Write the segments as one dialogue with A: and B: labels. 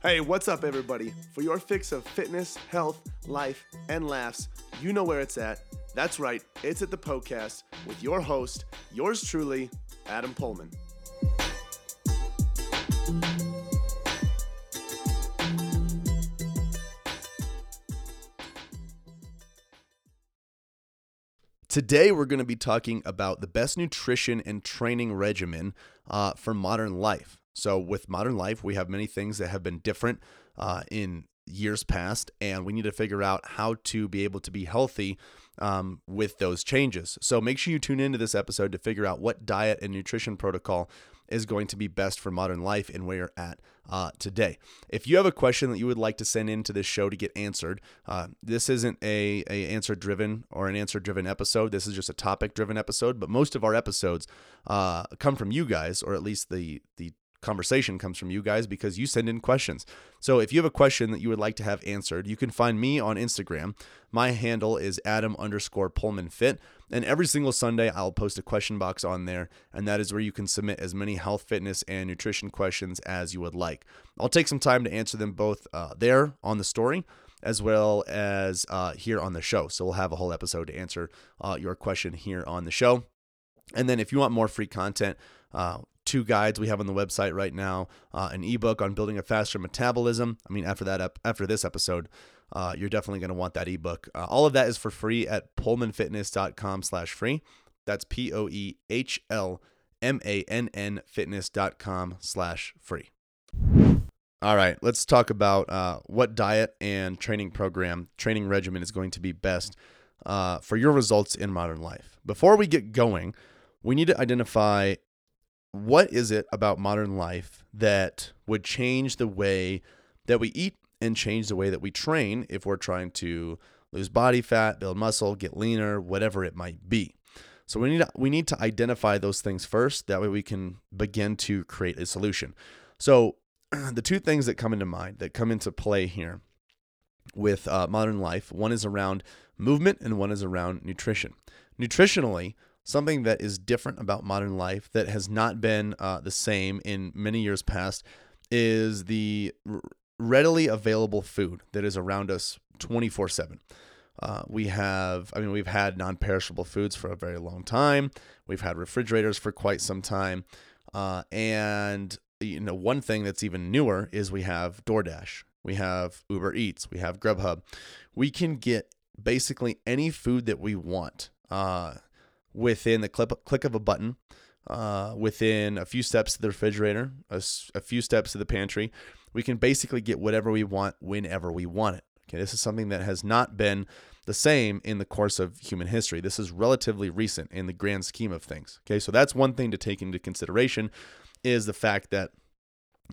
A: Hey, what's up, everybody? For your fix of fitness, health, life, and laughs, you know where it's at. That's right, it's at the Poecast with your host, yours truly, Adam Poehlmann. Today, we're going to be talking about the best nutrition and training regimen uh, for modern life. So, with modern life, we have many things that have been different uh, in years past, and we need to figure out how to be able to be healthy um, with those changes. So, make sure you tune into this episode to figure out what diet and nutrition protocol is going to be best for modern life and where you're at uh, today. If you have a question that you would like to send into this show to get answered, uh, this isn't a, a answer driven or an answer driven episode. This is just a topic driven episode. But most of our episodes uh, come from you guys, or at least the the conversation comes from you guys because you send in questions. So if you have a question that you would like to have answered, you can find me on Instagram. My handle is Adam underscore Poehlmann Fit. And every single Sunday, I'll post a question box on there, and that is where you can submit as many health, fitness, and nutrition questions as you would like. I'll take some time to answer them both uh, there on the story as well as uh, here on the show. So we'll have a whole episode to answer uh, your question here on the show. And then if you want more free content, uh, two guides we have on the website right now, uh, an ebook on building a faster metabolism. I mean, after that, ep- after this episode, uh, you're definitely going to want that ebook. Uh, all of that is for free at poehlmannfitness.com slash free. That's P-O-E-H-L-M-A-N-N fitness.com slash free. All right, let's talk about uh, what diet and training program, training regimen is going to be best uh, for your results in modern life. Before we get going, we need to identify what is it about modern life that would change the way that we eat and change the way that we train if we're trying to lose body fat, build muscle, get leaner, whatever it might be. So we need to, we need to identify those things first. That way we can begin to create a solution. So the two things that come into mind that come into play here with uh, modern life, one is around movement and one is around nutrition. Nutritionally, something that is different about modern life that has not been uh, the same in many years past is the r- readily available food that is around us 24 7. Uh, we have, I mean, we've had non perishable foods for a very long time. We've had refrigerators for quite some time. Uh, and, you know, one thing that's even newer is we have DoorDash, we have Uber Eats, we have Grubhub. We can get basically any food that we want. Uh, within the clip, click of a button, uh, within a few steps to the refrigerator, a, a few steps to the pantry. We can basically get whatever we want whenever we want it. Okay, this is something that has not been the same in the course of human history. This is relatively recent in the grand scheme of things. Okay, so that's one thing to take into consideration is the fact that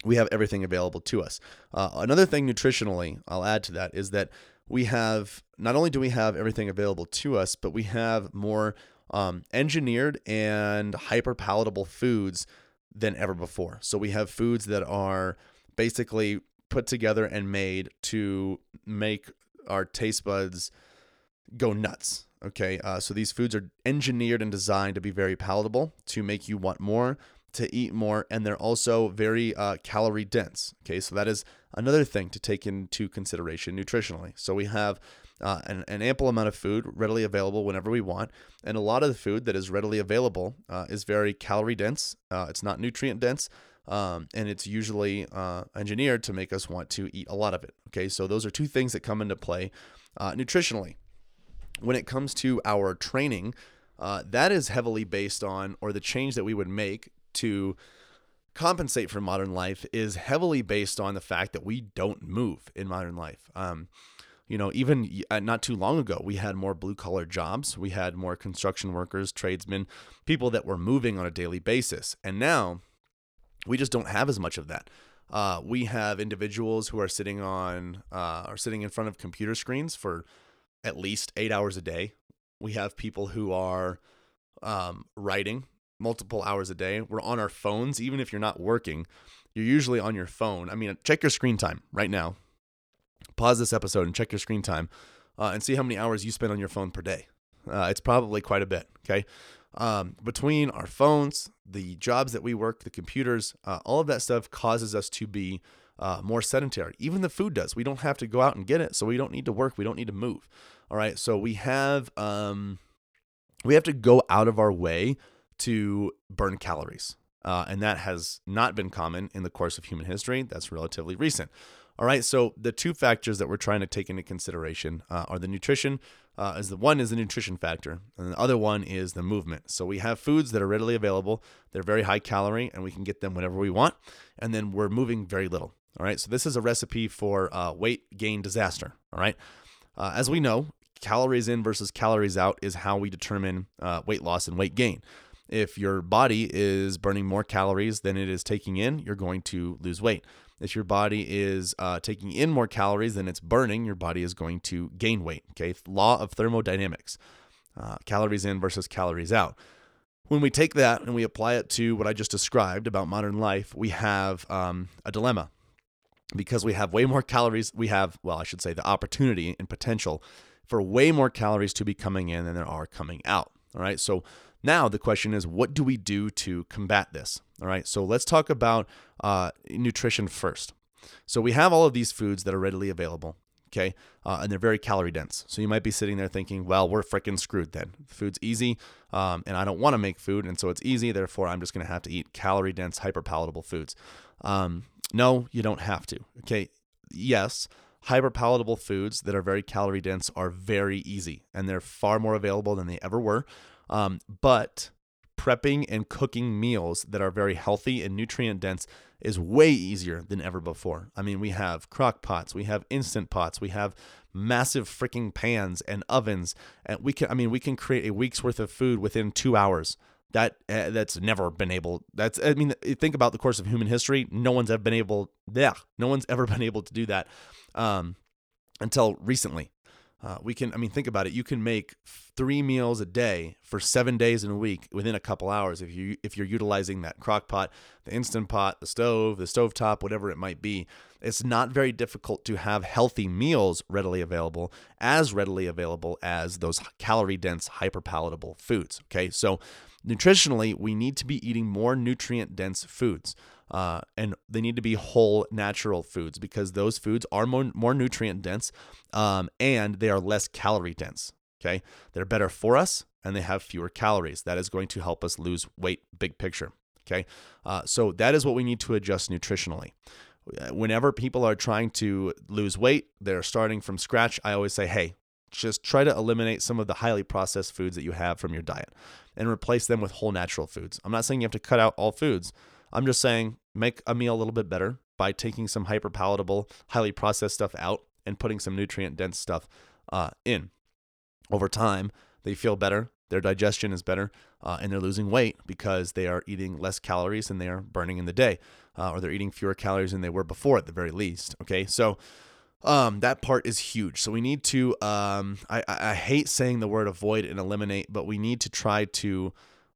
A: we have everything available to us. Uh, another thing nutritionally, I'll add to that, is that we have not only do we have everything available to us, but we have more um, engineered and hyper palatable foods than ever before. So we have foods that are basically put together and made to make our taste buds go nuts. Okay, uh, so these foods are engineered and designed to be very palatable, to make you want more, to eat more, and they're also very uh, calorie dense. Okay, so that is another thing to take into consideration nutritionally. So we have uh, an, an, ample amount of food readily available whenever we want. And a lot of the food that is readily available uh, is very calorie dense, uh, it's not nutrient dense. Um, and it's usually uh, engineered to make us want to eat a lot of it. Okay, so those are two things that come into play uh, nutritionally. When it comes to our training, uh, that is heavily based on, or the change that we would make to compensate for modern life is heavily based on the fact that we don't move in modern life. Um, you know, even uh, not too long ago, we had more blue collar jobs. We had more construction workers, tradesmen, people that were moving on a daily basis. And now we just don't have as much of that. Uh, we have individuals who are sitting on, uh, are sitting in front of computer screens for at least eight hours a day. We have people who are um, writing multiple hours a day. We're on our phones, even if you're not working, you're usually on your phone. I mean, check your screen time right now pause this episode and check your screen time uh, and see how many hours you spend on your phone per day. Uh, it's probably quite a bit. Okay. Um, between our phones, the jobs that we work, the computers, uh, all of that stuff causes us to be uh, more sedentary. Even the food does. We don't have to go out and get it, so we don't need to work. We don't need to move. All right. So we have um, we have to go out of our way to burn calories. Uh, and that has not been common in the course of human history. That's relatively recent. All right, so the two factors that we're trying to take into consideration uh, are the nutrition. Uh, as the one is the nutrition factor, and the other one is the movement. So we have foods that are readily available. They're very high calorie, and we can get them whenever we want. And then we're moving very little. All right, so this is a recipe for uh, weight gain disaster. All right, uh, as we know, calories in versus calories out is how we determine uh, weight loss and weight gain. If your body is burning more calories than it is taking in, you're going to lose weight. If your body is uh, taking in more calories than it's burning, your body is going to gain weight. Okay, law of thermodynamics uh, calories in versus calories out. When we take that and we apply it to what I just described about modern life, we have um, a dilemma because we have way more calories. We have, well, I should say, the opportunity and potential for way more calories to be coming in than there are coming out. All right, so now, the question is, what do we do to combat this? All right, so let's talk about uh, nutrition first. So, we have all of these foods that are readily available, okay, uh, and they're very calorie dense. So, you might be sitting there thinking, well, we're freaking screwed then. food's easy, um, and I don't want to make food, and so it's easy, therefore, I'm just to have to eat calorie dense, hyper palatable foods. Um, no, you don't have to, okay? Yes, hyper palatable foods that are very calorie dense are very easy, and they're far more available than they ever were. Um, but prepping and cooking meals that are very healthy and nutrient dense is way easier than ever before. I mean, we have crock pots, we have instant pots, we have massive freaking pans and ovens, and we can I mean, we can create a week's worth of food within 2 hours. That uh, that's never been able. That's I mean, think about the course of human history. No one's ever been able. Yeah, no one's ever been able to do that um, until recently. Uh, we can, I mean, think about it. You can make three meals a day for seven days in a week within a couple hours if you if you're utilizing that crock pot, the instant pot, the stove, the stove top, whatever it might be. It's not very difficult to have healthy meals readily available, as readily available as those calorie dense, hyper palatable foods. Okay, so nutritionally, we need to be eating more nutrient dense foods. Uh, and they need to be whole natural foods because those foods are more, more nutrient dense um, and they are less calorie dense. Okay. They're better for us and they have fewer calories. That is going to help us lose weight, big picture. Okay. Uh, so that is what we need to adjust nutritionally. Whenever people are trying to lose weight, they're starting from scratch. I always say, hey, just try to eliminate some of the highly processed foods that you have from your diet and replace them with whole natural foods. I'm not saying you have to cut out all foods, I'm just saying make a meal a little bit better by taking some hyper palatable, highly processed stuff out and putting some nutrient dense stuff uh, in. Over time, they feel better, their digestion is better, uh, and they're losing weight because they are eating less calories than they are burning in the day, uh, or they're eating fewer calories than they were before at the very least. Okay, so um, that part is huge. So we need to, um, I, I hate saying the word avoid and eliminate, but we need to try to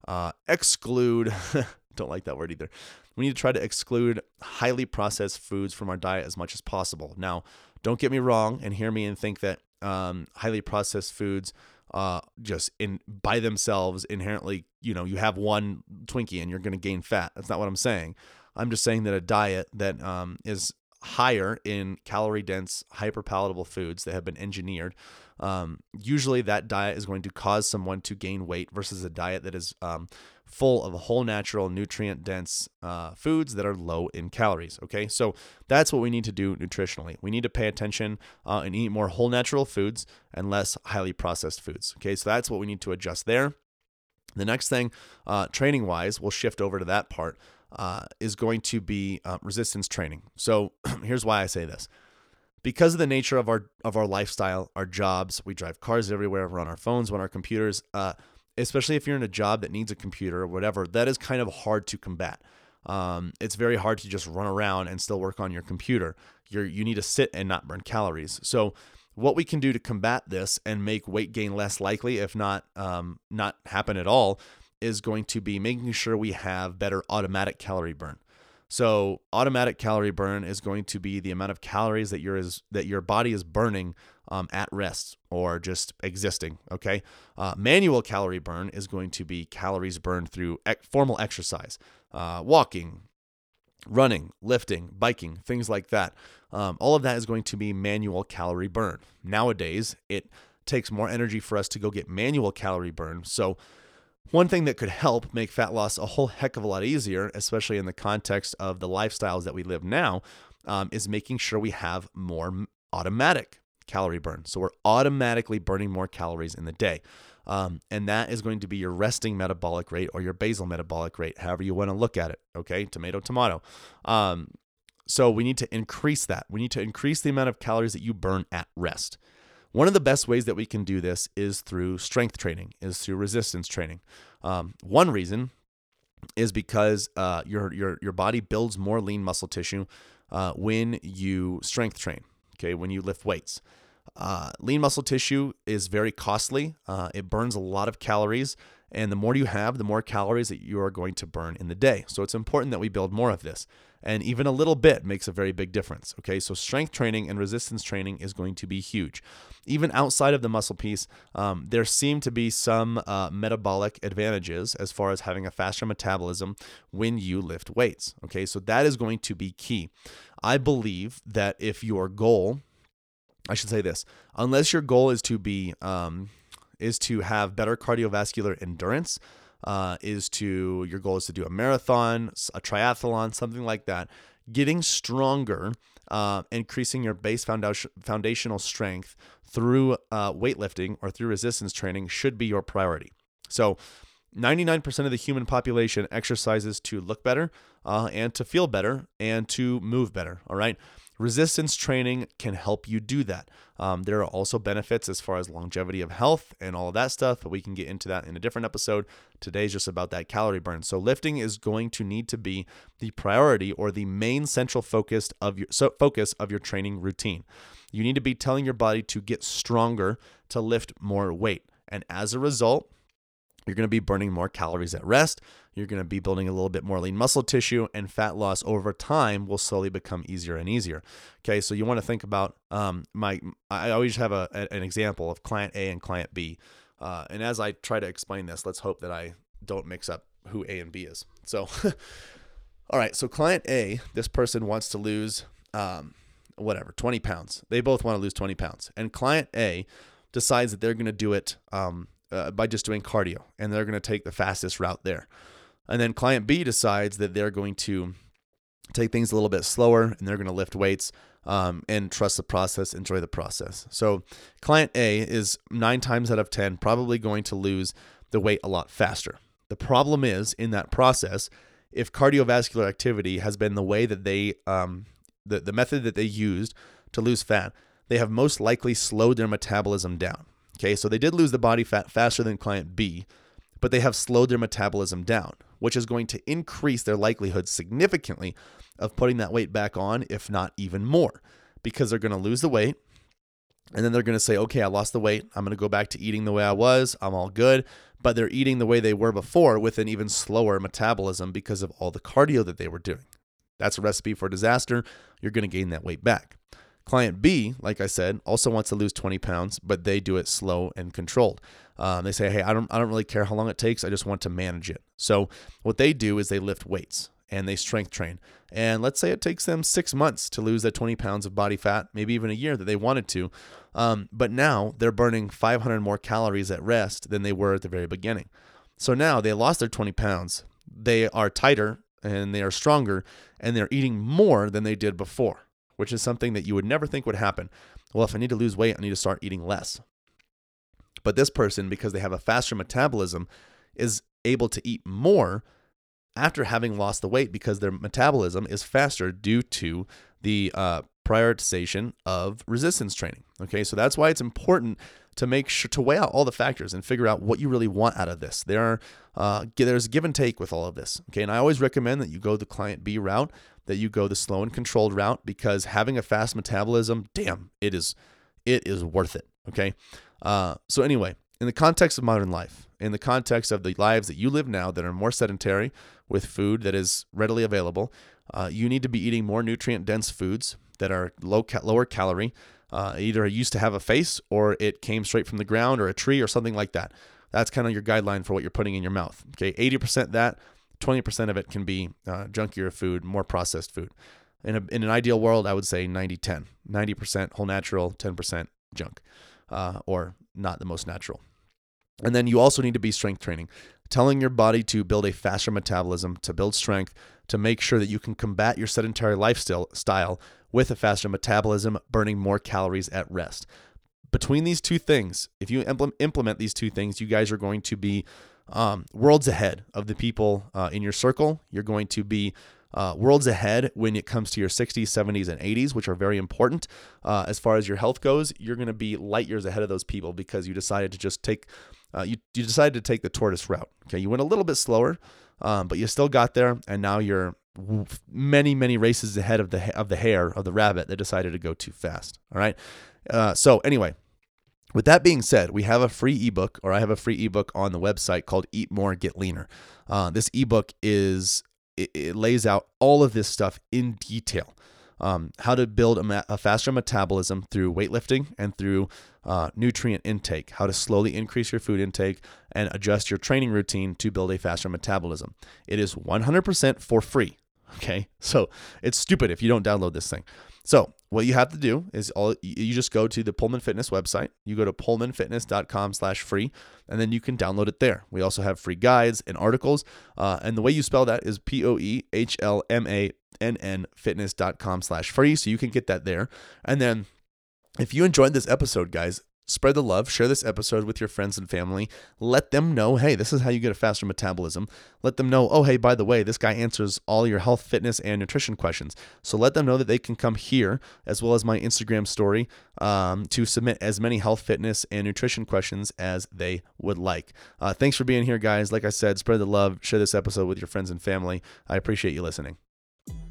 A: uh, exclude don't like that word either. We need to try to exclude highly processed foods from our diet as much as possible. Now, don't get me wrong and hear me and think that um, highly processed foods uh, just in by themselves inherently, you know, you have one Twinkie and you're going to gain fat. That's not what I'm saying. I'm just saying that a diet that um, is higher in calorie dense, hyper palatable foods that have been engineered. Um, usually, that diet is going to cause someone to gain weight versus a diet that is um, full of whole natural nutrient dense uh, foods that are low in calories okay? So that's what we need to do nutritionally. We need to pay attention uh, and eat more whole natural foods and less highly processed foods okay? So that's what we need to adjust there. The next thing uh, training wise we'll shift over to that part uh, is going to be uh, resistance training. So here's why i say this. Because of the nature of our of our lifestyle our jobs we drive cars everywhere we're on our phones we're on our computers uh, especially if you're in a job that needs a computer or whatever, that is kind of hard to combat. Um, it's very hard to just run around and still work on your computer. You're, you need to sit and not burn calories. So, what we can do to combat this and make weight gain less likely, if not um, not happen at all, is going to be making sure we have better automatic calorie burn. So automatic calorie burn is going to be the amount of calories that your is that your body is burning um, at rest or just existing. Okay, uh, manual calorie burn is going to be calories burned through ec- formal exercise, uh, walking, running, lifting, biking, things like that. Um, all of that is going to be manual calorie burn. Nowadays, it takes more energy for us to go get manual calorie burn. So, one thing that could help make fat loss a whole heck of a lot easier, especially in the context of the lifestyles that we live now, um, is making sure we have more automatic calorie burn. So we're automatically burning more calories in the day. Um, and that is going to be your resting metabolic rate or your basal metabolic rate, however you want to look at it. Okay, tomato, tomato. Um, so we need to increase that. We need to increase the amount of calories that you burn at rest. One of the best ways that we can do this is through strength training, is through resistance training. Um, one reason is because uh, your your your body builds more lean muscle tissue uh, when you strength train. Okay, when you lift weights. Uh, lean muscle tissue is very costly. Uh, it burns a lot of calories, and the more you have, the more calories that you are going to burn in the day. So it's important that we build more of this. And even a little bit makes a very big difference. Okay, so strength training and resistance training is going to be huge. Even outside of the muscle piece, um, there seem to be some uh, metabolic advantages as far as having a faster metabolism when you lift weights. Okay, so that is going to be key. I believe that if your goal I should say this: unless your goal is to be um, is to have better cardiovascular endurance, uh, is to your goal is to do a marathon, a triathlon, something like that. Getting stronger, uh, increasing your base foundation, foundational strength through uh, weightlifting or through resistance training should be your priority. So. 99% of the human population exercises to look better uh, and to feel better and to move better. All right. Resistance training can help you do that. Um, there are also benefits as far as longevity of health and all of that stuff, but we can get into that in a different episode. Today's just about that calorie burn. So lifting is going to need to be the priority or the main central focus of your so focus of your training routine. You need to be telling your body to get stronger to lift more weight. And as a result, you're going to be burning more calories at rest. You're going to be building a little bit more lean muscle tissue, and fat loss over time will slowly become easier and easier. Okay, so you want to think about um, my. I always have a, an example of client A and client B, uh, and as I try to explain this, let's hope that I don't mix up who A and B is. So, all right, so client A, this person wants to lose um, whatever 20 pounds. They both want to lose 20 pounds, and client A decides that they're going to do it um, uh, by just doing cardio and they're going to take the fastest route there. And then client B decides that they're going to take things a little bit slower and they're going to lift weights um, and trust the process, enjoy the process. So, client A is nine times out of 10 probably going to lose the weight a lot faster. The problem is in that process, if cardiovascular activity has been the way that they, um, the, the method that they used to lose fat, they have most likely slowed their metabolism down. Okay, so they did lose the body fat faster than client B, but they have slowed their metabolism down, which is going to increase their likelihood significantly of putting that weight back on, if not even more, because they're going to lose the weight. And then they're going to say, okay, I lost the weight. I'm going to go back to eating the way I was. I'm all good. But they're eating the way they were before with an even slower metabolism because of all the cardio that they were doing. That's a recipe for disaster. You're going to gain that weight back. Client B, like I said, also wants to lose 20 pounds, but they do it slow and controlled. Um, they say, "Hey, I don't, I don't really care how long it takes. I just want to manage it." So what they do is they lift weights and they strength train. And let's say it takes them six months to lose that 20 pounds of body fat, maybe even a year that they wanted to. Um, but now they're burning 500 more calories at rest than they were at the very beginning. So now they lost their 20 pounds. They are tighter and they are stronger and they're eating more than they did before which is something that you would never think would happen. Well, if I need to lose weight, I need to start eating less. But this person, because they have a faster metabolism, is able to eat more after having lost the weight because their metabolism is faster due to the uh, prioritization of resistance training. Okay, so that's why it's important to make sure to weigh out all the factors and figure out what you really want out of this. There are uh, there's give and take with all of this. Okay, and I always recommend that you go the client B route that you go the slow and controlled route because having a fast metabolism, damn, it is it is worth it. Okay. Uh, so anyway, in the context of modern life, in the context of the lives that you live now that are more sedentary with food that is readily available, uh, you need to be eating more nutrient dense foods that are low ca- lower calorie. Uh, either it used to have a face or it came straight from the ground or a tree or something like that. That's kind of your guideline for what you're putting in your mouth. Okay, 80% that, 20% of it can be uh, junkier food, more processed food. In, a, in an ideal world, I would say 90 10. 90% whole natural, 10% junk, uh, or not the most natural. And then you also need to be strength training, telling your body to build a faster metabolism, to build strength, to make sure that you can combat your sedentary lifestyle style with a faster metabolism, burning more calories at rest. Between these two things, if you implement these two things, you guys are going to be um, worlds ahead of the people uh, in your circle. You're going to be uh, worlds ahead when it comes to your 60s, 70s, and 80s, which are very important uh, as far as your health goes. You're going to be light years ahead of those people because you decided to just take uh, you you decided to take the tortoise route. Okay, you went a little bit slower, um, but you still got there, and now you're many many races ahead of the of the hare of the rabbit that decided to go too fast. All right. Uh, so anyway, with that being said, we have a free ebook, or I have a free ebook on the website called Eat More, Get Leaner. Uh, this ebook is it, lays out all of this stuff in detail. Um, how to build a, ma- a, faster metabolism through weightlifting and through uh, nutrient intake, how to slowly increase your food intake and adjust your training routine to build a faster metabolism. It is 100% for free. Okay, so it's stupid if you don't download this thing. So what you have to do is all you just go to the Poehlmann Fitness website. You go to poehlmannfitness.com slash free and then you can download it there. We also have free guides and articles. Uh, and the way you spell that is P-O-E-H-L-M-A-N-N fitness.com slash free. So you can get that there. And then if you enjoyed this episode, guys, Spread the love, share this episode with your friends and family. Let them know, hey, this is how you get a faster metabolism. Let them know, oh, hey, by the way, this guy answers all your health, fitness, and nutrition questions. So let them know that they can come here, as well as my Instagram story, um, to submit as many health, fitness, and nutrition questions as they would like. Uh, thanks for being here, guys. Like I said, spread the love, share this episode with your friends and family. I appreciate you listening.